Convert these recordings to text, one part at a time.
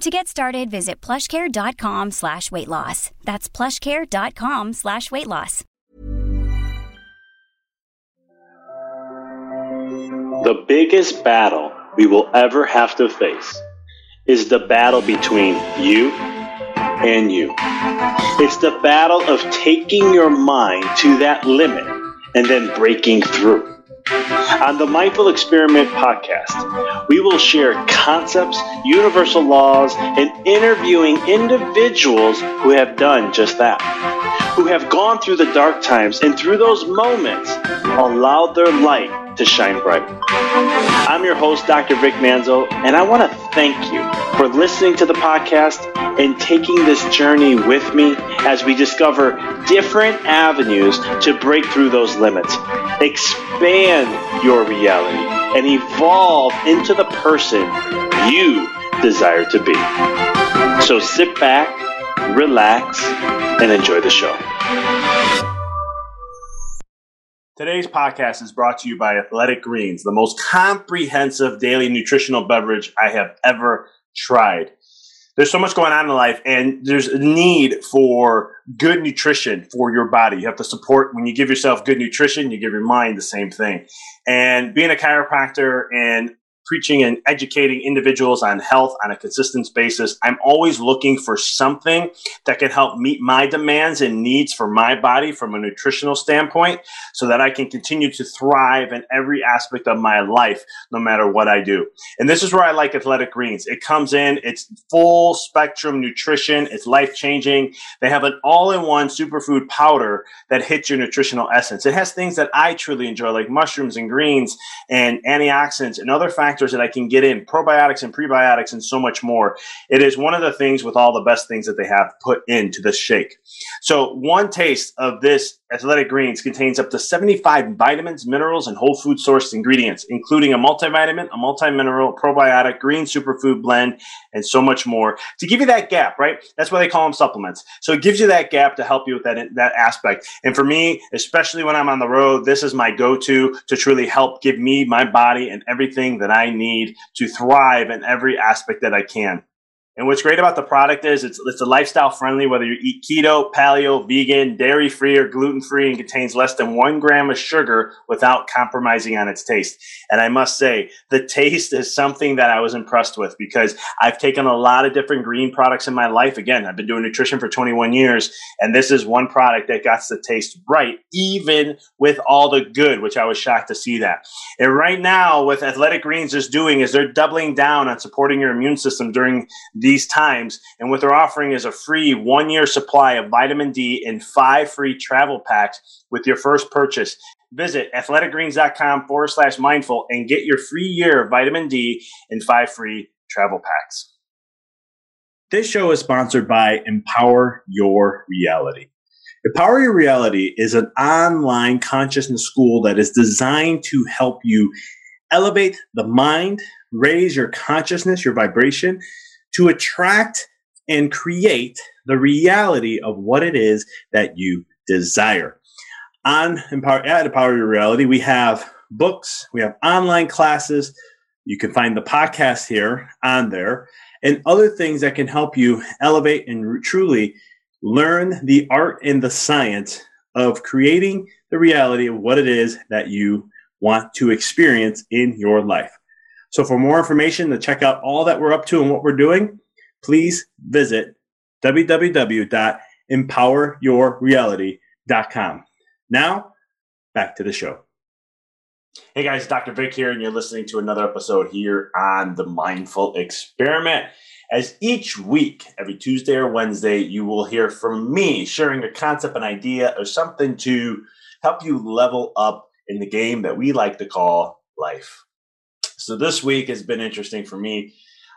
To get started, visit plushcare.com slash weight loss. That's plushcare.com slash weight loss. The biggest battle we will ever have to face is the battle between you and you. It's the battle of taking your mind to that limit and then breaking through. On the Mindful Experiment podcast, we will share concepts, universal laws, and interviewing individuals who have done just that, who have gone through the dark times and through those moments allowed their light to shine bright. I'm your host, Dr. Vic Manzo, and I want to thank you for listening to the podcast and taking this journey with me as we discover different avenues to break through those limits, expand your reality, and evolve into the person you desire to be. So sit back, relax, and enjoy the show. Today's podcast is brought to you by Athletic Greens, the most comprehensive daily nutritional beverage I have ever tried. There's so much going on in life, and there's a need for good nutrition for your body. You have to support when you give yourself good nutrition, you give your mind the same thing. And being a chiropractor and preaching and educating individuals on health on a consistent basis. I'm always looking for something that can help meet my demands and needs for my body from a nutritional standpoint so that I can continue to thrive in every aspect of my life, no matter what I do. And this is where I like Athletic Greens. It comes in, it's full spectrum nutrition, it's life changing. They have an all in one superfood powder that hits your nutritional essence. It has things that I truly enjoy, like mushrooms and greens and antioxidants and other factors factors that I can get in, probiotics and prebiotics, and so much more. It is one of the things with all the best things that they have put into this shake. So, one taste of this Athletic Greens contains up to 75 vitamins, minerals, and whole food sourced ingredients, including a multivitamin, a multi-mineral, probiotic, green superfood blend, and so much more to give you that gap, right? That's why they call them supplements. So it gives you that gap to help you with that, that aspect. And for me, especially when I'm on the road, this is my go-to to truly help give me my body and everything that I need to thrive in every aspect that I can. And what's great about the product is it's, it's a lifestyle friendly, whether you eat keto, paleo, vegan, dairy free, or gluten free, and contains less than one gram of sugar without compromising on its taste. And I must say, the taste is something that I was impressed with because I've taken a lot of different green products in my life. Again, I've been doing nutrition for 21 years, and this is one product that got the taste right, even with all the good, which I was shocked to see that. And right now, what Athletic Greens is doing is they're doubling down on supporting your immune system during these times. And what they're offering is a free one year supply of vitamin D and five free travel packs with your first purchase. visit athleticgreens.com forward slash mindful and get your free year of vitamin D and five free travel packs. This show is sponsored by Empower Your Reality. Empower Your Reality is an online consciousness school that is designed to help you elevate the mind, raise your consciousness, your vibration, to attract and create the reality of what it is that you desire. On Empower, at Empower Your Reality, we have books, we have online classes. You can find the podcast here on there and other things that can help you elevate and truly learn the art and the science of creating the reality of what it is that you want to experience in your life. So, for more information to check out all that we're up to and what we're doing, please visit www.empoweryourreality.com. Now, back to the show. Hey guys, Dr. Vic here, and you're listening to another episode here on the Mindful Experiment. As each week, every Tuesday or Wednesday, you will hear from me sharing a concept, an idea, or something to help you level up in the game that we like to call life. So this week has been interesting for me.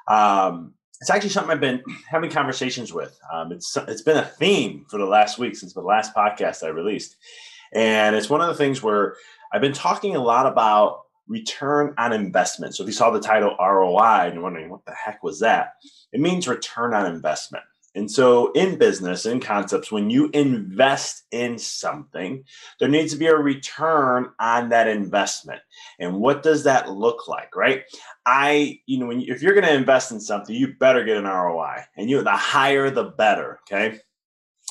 Um, it's actually something I've been having conversations with. Um, it's it's been a theme for the last week since the last podcast I released, and it's one of the things where I've been talking a lot about return on investment. So if you saw the title ROI and you're wondering what the heck was that, it means return on investment. And so in business, in concepts, when you invest in something, there needs to be a return on that investment. And what does that look like, right? I, you know, when you, if you're going to invest in something, you better get an ROI. And you, the higher, the better. Okay.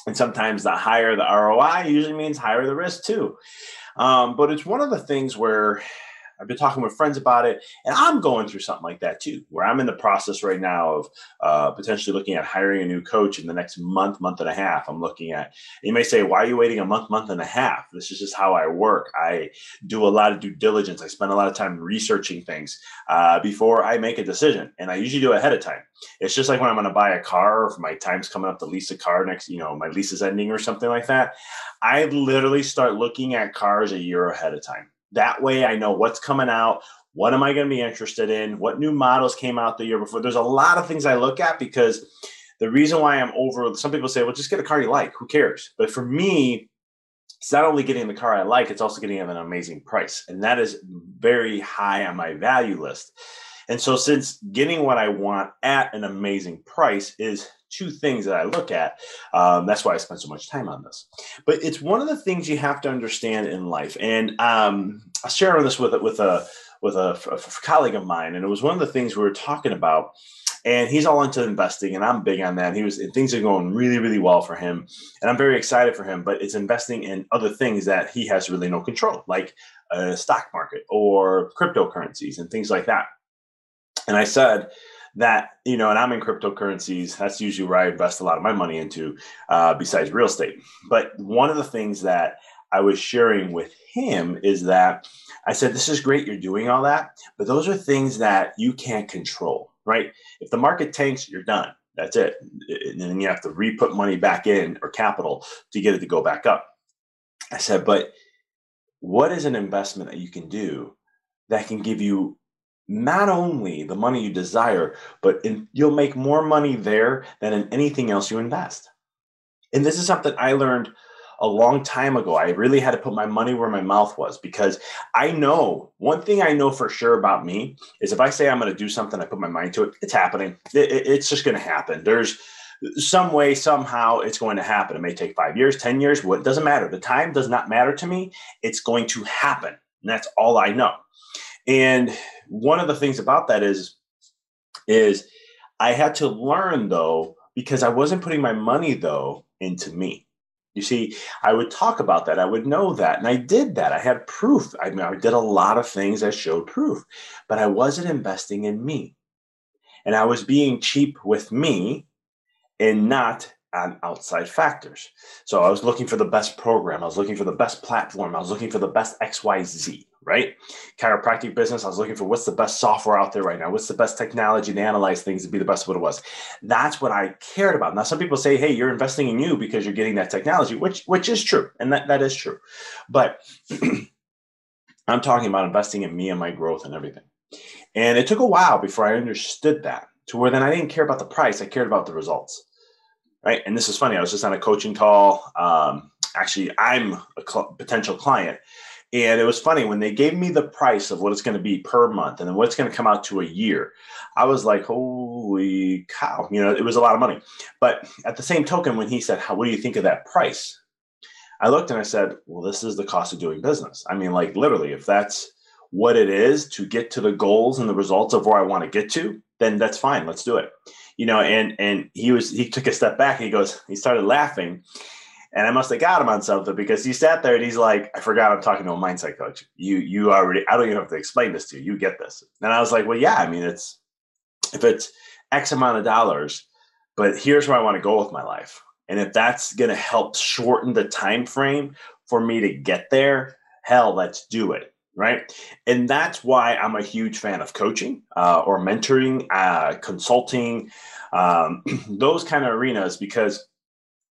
And sometimes the higher the ROI usually means higher the risk too. Um, but it's one of the things where I've been talking with friends about it, and I'm going through something like that too, where I'm in the process right now of uh, potentially looking at hiring a new coach in the next month, month and a half. I'm looking at. You may say, "Why are you waiting a month, month and a half?" This is just how I work. I do a lot of due diligence. I spend a lot of time researching things uh, before I make a decision, and I usually do ahead of time. It's just like when I'm going to buy a car, or if my time's coming up to lease a car next, you know, my lease is ending or something like that. I literally start looking at cars a year ahead of time that way I know what's coming out. What am I going to be interested in? What new models came out the year before? There's a lot of things I look at because the reason why I'm over, some people say, well, just get a car you like. Who cares? But for me, it's not only getting the car I like, it's also getting at an amazing price. And that is very high on my value list. And so, since getting what I want at an amazing price is two things that I look at. Um, that's why I spend so much time on this. But it's one of the things you have to understand in life. And um, I was sharing this with with a with a, a, colleague of mine, and it was one of the things we were talking about. And he's all into investing, and I'm big on that. And he was and things are going really, really well for him, and I'm very excited for him. But it's investing in other things that he has really no control, like a stock market or cryptocurrencies and things like that. And I said, that you know and i'm in cryptocurrencies that's usually where i invest a lot of my money into uh, besides real estate. But one of the things that i was sharing with him is that i said this is great you're doing all that but those are things that you can't control right? If the market tanks you're done that's it. And then you have to re-put money back in or capital to get it to go back up. I said but what is an investment that you can do that can give you not only the money you desire, but in, you'll make more money there than in anything else you invest. And this is something I learned a long time ago. I really had to put my money where my mouth was because I know one thing I know for sure about me is if I say I'm going to do something, I put my mind to it, it's happening. It, it, it's just going to happen. There's some way, somehow, it's going to happen. It may take five years, 10 years, what doesn't matter. The time does not matter to me. It's going to happen. And that's all I know. And one of the things about that is is I had to learn though because I wasn't putting my money though into me. You see, I would talk about that. I would know that. And I did that. I had proof. I mean, I did a lot of things that showed proof, but I wasn't investing in me. And I was being cheap with me and not on outside factors. So I was looking for the best program. I was looking for the best platform. I was looking for the best XYZ right? Chiropractic business, I was looking for what's the best software out there right now? What's the best technology to analyze things to be the best of what it was? That's what I cared about. Now, some people say, hey, you're investing in you because you're getting that technology, which which is true. And that, that is true. But I'm talking about investing in me and my growth and everything. And it took a while before I understood that to where then I didn't care about the price, I cared about the results. Right. And this is funny. I was just on a coaching call. Um, actually, I'm a cl- potential client. And it was funny when they gave me the price of what it's going to be per month and then what's going to come out to a year. I was like, holy cow. You know, it was a lot of money. But at the same token, when he said, How, what do you think of that price? I looked and I said, well, this is the cost of doing business. I mean, like literally, if that's what it is to get to the goals and the results of where I want to get to, then that's fine. Let's do it. You know, and and he was he took a step back and he goes, he started laughing. And I must have got him on something because he sat there and he's like, I forgot I'm talking to a mindset coach. You you already I don't even have to explain this to you. You get this. And I was like, well, yeah, I mean, it's if it's X amount of dollars, but here's where I want to go with my life. And if that's going to help shorten the time frame for me to get there, hell, let's do it right? And that's why I'm a huge fan of coaching uh, or mentoring, uh, consulting, um, those kind of arenas, because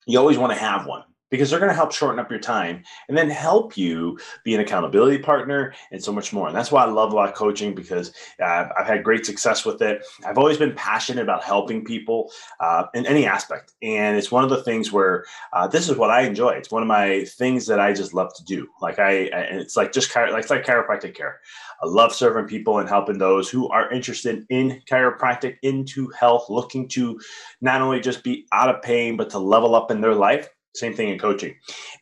you always want to have one because they're going to help shorten up your time and then help you be an accountability partner and so much more. And that's why I love about coaching because uh, I've had great success with it. I've always been passionate about helping people uh, in any aspect. And it's one of the things where uh, this is what I enjoy. It's one of my things that I just love to do. Like I, and it's like just chiro- it's like chiropractic care. I love serving people and helping those who are interested in chiropractic, into health, looking to not only just be out of pain, but to level up in their life same thing in coaching,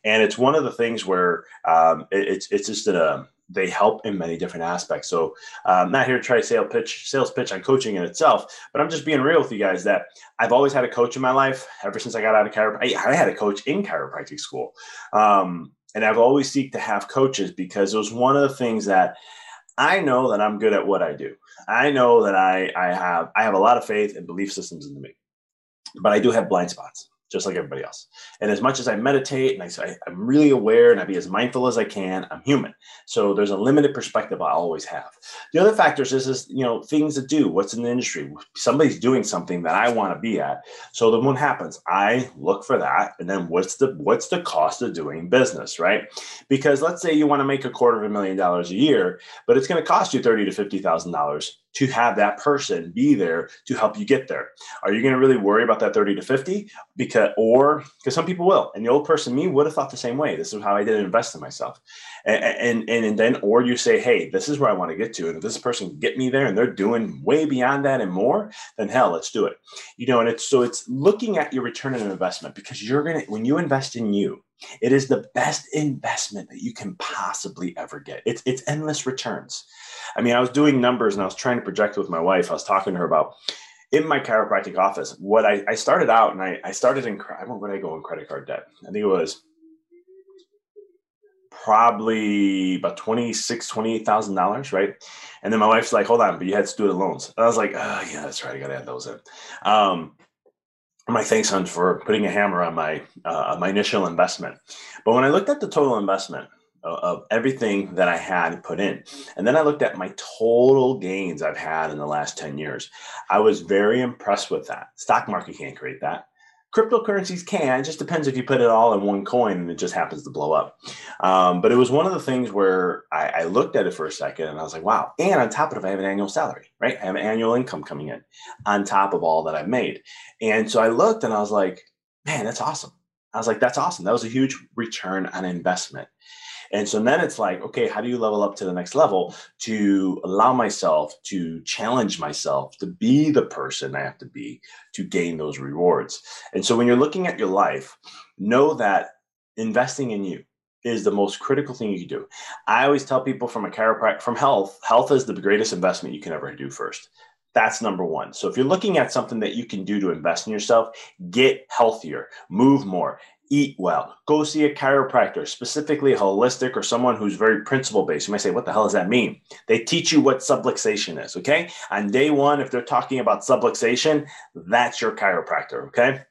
and it's one of the things where um, it, it's it's just that um, they help in many different aspects. So I'm not here to try to sales pitch sales pitch on coaching in itself, but I'm just being real with you guys that I've always had a coach in my life ever since I got out of chiropractic. I had a coach in chiropractic school, um, and I've always seek to have coaches because it was one of the things that I know that I'm good at what I do. I know that I I have I have a lot of faith and belief systems in me, but I do have blind spots just like everybody else. And as much as I meditate and I, say I'm really aware and I be as mindful as I can, I'm human. So there's a limited perspective I always have. The other factors is, is you know, things to do, what's in the industry. Somebody's doing something that I want to be at. So then what happens? I look for that. And then what's the what's the cost of doing business, right? Because let's say you want to make a quarter of a million dollars a year, but it's going to cost you thirty to fifty thousand dollars to have that person be there to help you get there. Are you going to really worry about that 30 to 50? Because, or because some people will. And the old person, me, would have thought the same way. This is how I did invest in myself. And, and, and, then, or you say, hey, this is where I want to get to. And if this person can get me there and they're doing way beyond that and more, then hell, let's do it. You know, and it's so it's looking at your return on investment because you're going to, when you invest in you, it is the best investment that you can possibly ever get. It's, it's endless returns. I mean, I was doing numbers and I was trying to project with my wife. I was talking to her about in my chiropractic office, what I, I started out and I, I started in, I remember when I go in credit card debt. I think it was probably about $26, $28,000, right? And then my wife's like, hold on, but you had student loans. And I was like, oh, yeah, that's right. I got to add those in. Um, my thanks, hon, for putting a hammer on my uh, my initial investment. But when I looked at the total investment, of everything that I had put in. And then I looked at my total gains I've had in the last 10 years. I was very impressed with that. Stock market can't create that. Cryptocurrencies can, it just depends if you put it all in one coin and it just happens to blow up. Um, but it was one of the things where I, I, looked at it for a second and I was like, wow. And on top of it, I have an annual salary, right? I have an annual income coming in on top of all that I've made. And so I looked and I was like, man, that's awesome. I was like, that's awesome. That was a huge return on investment. And so then it's like, okay, how do you level up to the next level to allow myself to challenge myself to be the person I have to be to gain those rewards? And so when you're looking at your life, know that investing in you is the most critical thing you can do. I always tell people from a chiropractor, from health, health is the greatest investment you can ever do first. That's number one. So if you're looking at something that you can do to invest in yourself, get healthier, move more, eat well, go see a chiropractor, specifically holistic or someone who's very principle based. You might say, what the hell does that mean? They teach you what subluxation is, okay? On day one, if they're talking about subluxation, that's your chiropractor, okay?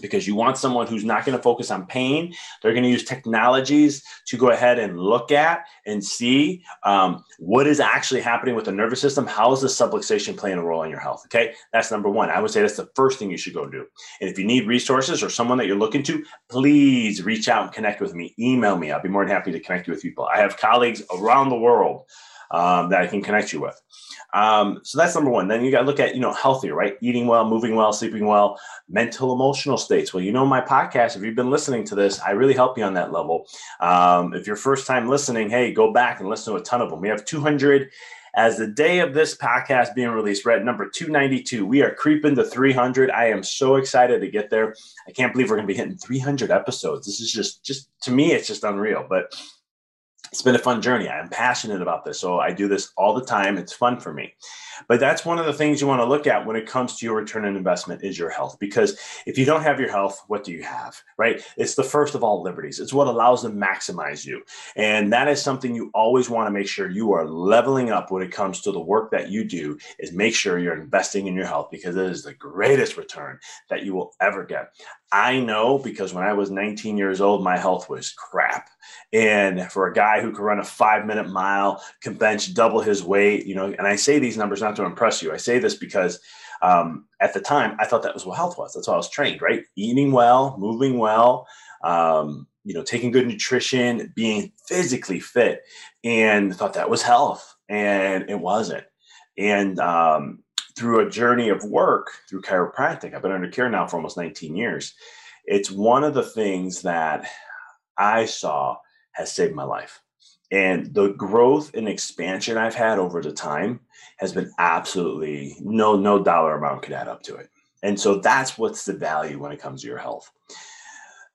Because you want someone who's not going to focus on pain. They're going to use technologies to go ahead and look at and see um, what is actually happening with the nervous system. How is the subluxation playing a role in your health? Okay, that's number one. I would say that's the first thing you should go do. And if you need resources or someone that you're looking to, please reach out and connect with me. Email me. I'll be more than happy to connect you with people. I have colleagues around the world um, that I can connect you with. Um, so that's number one. Then you got to look at, you know, healthier, right? Eating well, moving well, sleeping well, mental, emotional states. Well, you know, my podcast, if you've been listening to this, I really help you on that level. Um, if you're first time listening, hey, go back and listen to a ton of them. We have 200 as the day of this podcast being released. At number 292. We are creeping to 300. I am so excited to get there. I can't believe we're going to be hitting 300 episodes. This is just, just to me, it's just unreal. But it's been a fun journey. I'm passionate about this. So I do this all the time. It's fun for me. But that's one of the things you want to look at when it comes to your return on investment is your health. Because if you don't have your health, what do you have? Right? It's the first of all liberties. It's what allows them to maximize you. And that is something you always want to make sure you are leveling up when it comes to the work that you do is make sure you're investing in your health because it is the greatest return that you will ever get. I know because when I was 19 years old, my health was crap. And for a guy who could run a five minute mile, can bench double his weight, you know, and I say these numbers not to impress you. I say this because um, at the time I thought that was what health was. That's why I was trained, right? Eating well, moving well, um, you know, taking good nutrition, being physically fit, and thought that was health. And it wasn't. And um, through a journey of work through chiropractic, I've been under care now for almost 19 years. It's one of the things that I saw has saved my life. And the growth and expansion I've had over the time has been absolutely no, no dollar amount could add up to it. And so that's what's the value when it comes to your health.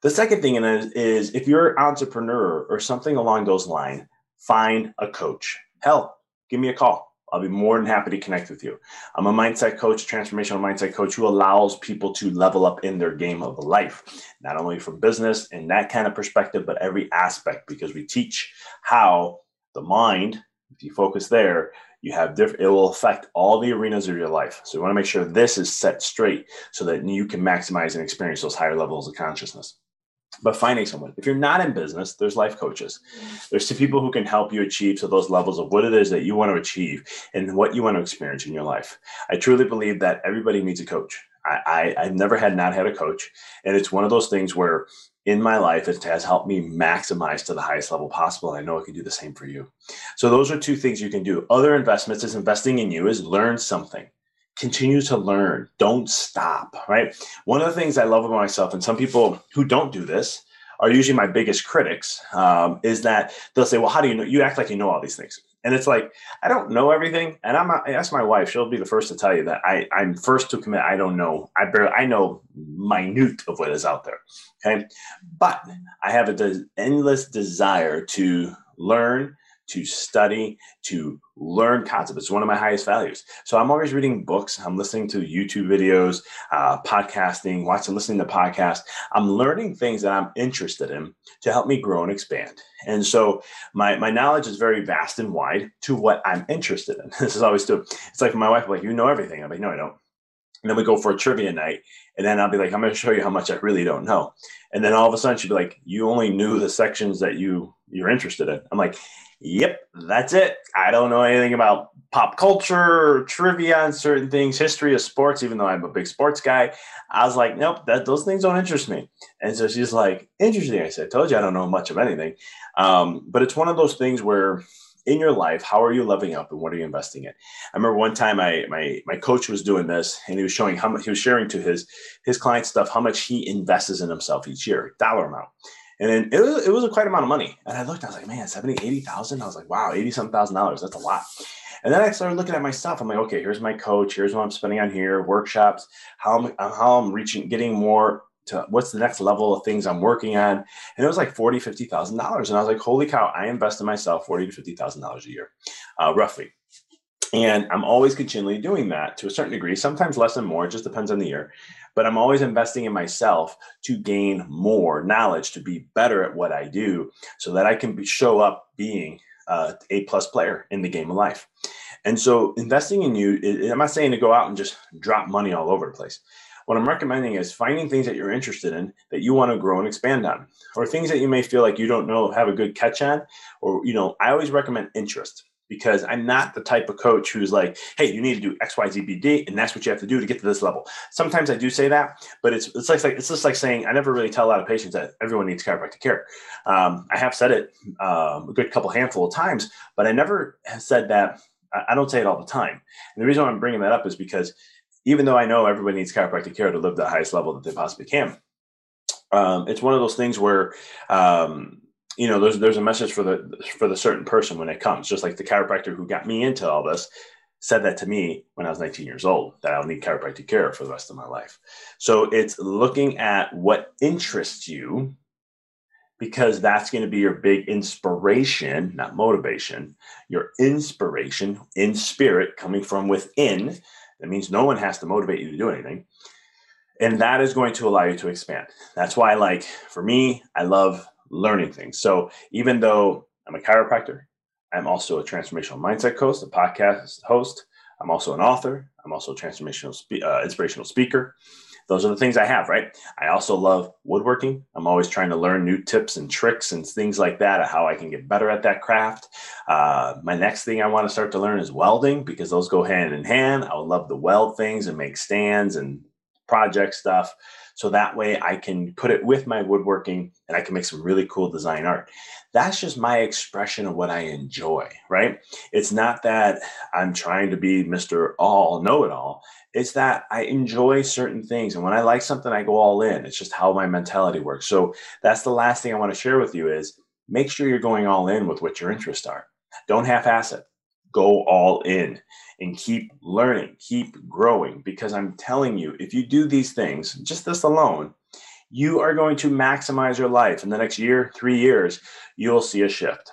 The second thing is if you're an entrepreneur or something along those lines, find a coach. Hell, give me a call. I'll be more than happy to connect with you. I'm a mindset coach, transformational mindset coach who allows people to level up in their game of life, not only from business and that kind of perspective, but every aspect because we teach how the mind, if you focus there, you have different, it will affect all the arenas of your life. So you want to make sure this is set straight so that you can maximize and experience those higher levels of consciousness but finding someone. If you're not in business there's life coaches. There's people who can help you achieve to those levels of what it is that you want to achieve and what you want to experience in your life. I truly believe that everybody needs a coach. I, I have never had not had a coach. And it's one of those things where in my life it has helped me maximize to the highest level possible and i know I can do the same for you. So those are two things you can do. Other investments is investing in you is learn something continue to learn. Don't stop right? One of the things i love about myself and some people who don't do this are usually my biggest critics um, is that they'll say well how do you know? You act like you know all these things. And it's like i don't know everything and i'm I ask my wife she'll be the first to tell you that i i'm first to commit i don't know i barely i know minute of what is out there okay? But i have an endless desire to learn to study, to learn concepts. It's one of my highest values. So I'm always reading books. I'm listening to YouTube videos, uh, podcasting, watching, listening to podcasts. I'm learning things that I'm interested in to help me grow and expand. And so my, my knowledge is very vast and wide to what I'm interested in. This is always true. It's like my wife, like, you know everything. I'm like, no, I don't. And then we go for a trivia night. And then I'll be like, I'm going to show you how much I really don't know. And then all of a sudden she'd be like, you only knew the sections that you you're interested in. I'm like, Yep, that's it. I don't know anything about pop culture, trivia on certain things, history of sports, even though I'm a big sports guy. I was like, nope, that those things don't interest me. And so she's like, interesting. I said, told you I don't know much of anything. Um, but it's one of those things where in your life, how are you leveling up and what are you investing in? I remember one time I my my coach was doing this and he was showing how much he was sharing to his his client stuff how much he invests in himself each year, dollar amount. And then it was, it was a quite amount of money. And I looked, I was like, man, 70, 80,000. I was like, wow, 80 something thousand dollars. That's a lot. And then I started looking at myself. I'm like, okay, here's my coach. Here's what I'm spending on here, workshops, how I'm, how I'm reaching, getting more to what's the next level of things I'm working on. And it was like 40, $50,000. And I was like, holy cow, I invest in myself 40 to $50,000 a year, uh, roughly. And I'm always continually doing that to a certain degree, sometimes less and more, it just depends on the year but I'm always investing in myself to gain more knowledge, to be better at what I do, so that I can be, show up being uh, a plus player in the game of life. And so, investing in you, I'm not saying to go out and just drop money all over the place. What I'm recommending is finding things that you're interested in that you want to grow and expand on, or things that you may feel like you don't know have a good catch on, or you know, I always recommend interest because I'm not the type of coach who's like, hey, you need to do X, Y, Z, B, D, and that's what you have to do to get to this level. Sometimes I do say that, but it's it's like, it's just like saying I never really tell a lot of patients that everyone needs chiropractic care. Um, I have said it um, a good couple handful of times, but I never said that. I don't say it all the time. And the reason I'm bringing that up is because even though I know everybody needs chiropractic care to live the highest level that they possibly can, um, it's one of those things where um, you know there's there's a message for the for the certain person when it comes just like the chiropractor who got me into all this said that to me when i was 19 years old that i'll need chiropractic care for the rest of my life. So it's looking at what interests you because that's going to be your big inspiration not motivation your inspiration in spirit coming from within. That means no one has to motivate you to do anything. And that is going to allow you to expand. That's why like for me i love learning things. So even though I'm a chiropractor, I'm also a transformational mindset coach, a podcast host. I'm also an author. I'm also a transformational, spe- uh, inspirational speaker. Those are the things I have, right? I also love woodworking. I'm always trying to learn new tips and tricks and things like that, how I can get better at that craft. Uh, my next thing I want to start to learn is welding because those go hand in hand. I would love to weld things and make stands and project stuff. So that way I can put it with my woodworking and I can make some really cool design art. That's just my expression of what I enjoy, right? It's not that I'm trying to be Mr. All Know It All. It's that I enjoy certain things. And when I like something, I go all in. It's just how my mentality works. So that's the last thing I want to share with you is make sure you're going all in with what your interests are. Don't half ass it. Go all in and keep learning, keep growing. Because I'm telling you, if you do these things, just this alone, you are going to maximize your life. In the next year, three years, you'll see a shift.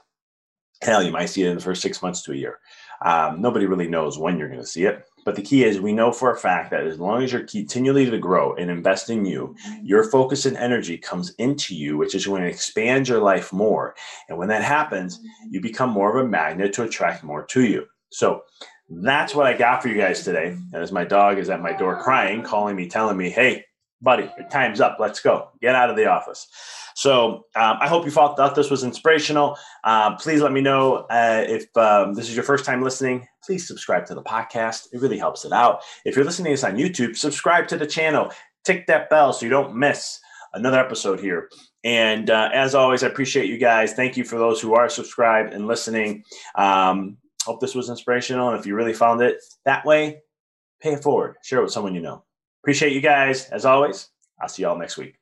Hell, you might see it in the first six months to a year. Um, nobody really knows when you're going to see it. But the key is we know for a fact that as long as you're continually to grow and invest in you, mm-hmm. your focus and energy comes into you, which is going to expand your life more. And when that happens, you mm-hmm. become more of a magnet to attract more to you. So that's what I got for you guys today. And as my dog is at my door crying, calling me, telling me, hey, buddy, your time's up. Let's go. Get out of the office. So um, I hope you thought, thought this was inspirational. Uh, please let me know uh, if um, this is your first time listening. Please subscribe to the podcast. It really helps it out. If you're listening to this on YouTube, subscribe to the channel. Tick that bell so you don't miss another episode here. And uh, as always, I appreciate you guys. Thank you for those who are subscribed and listening. Um, Hope this was inspirational. And if you really found it that way, pay it forward. Share it with someone you know. Appreciate you guys. As always, I'll see y'all next week.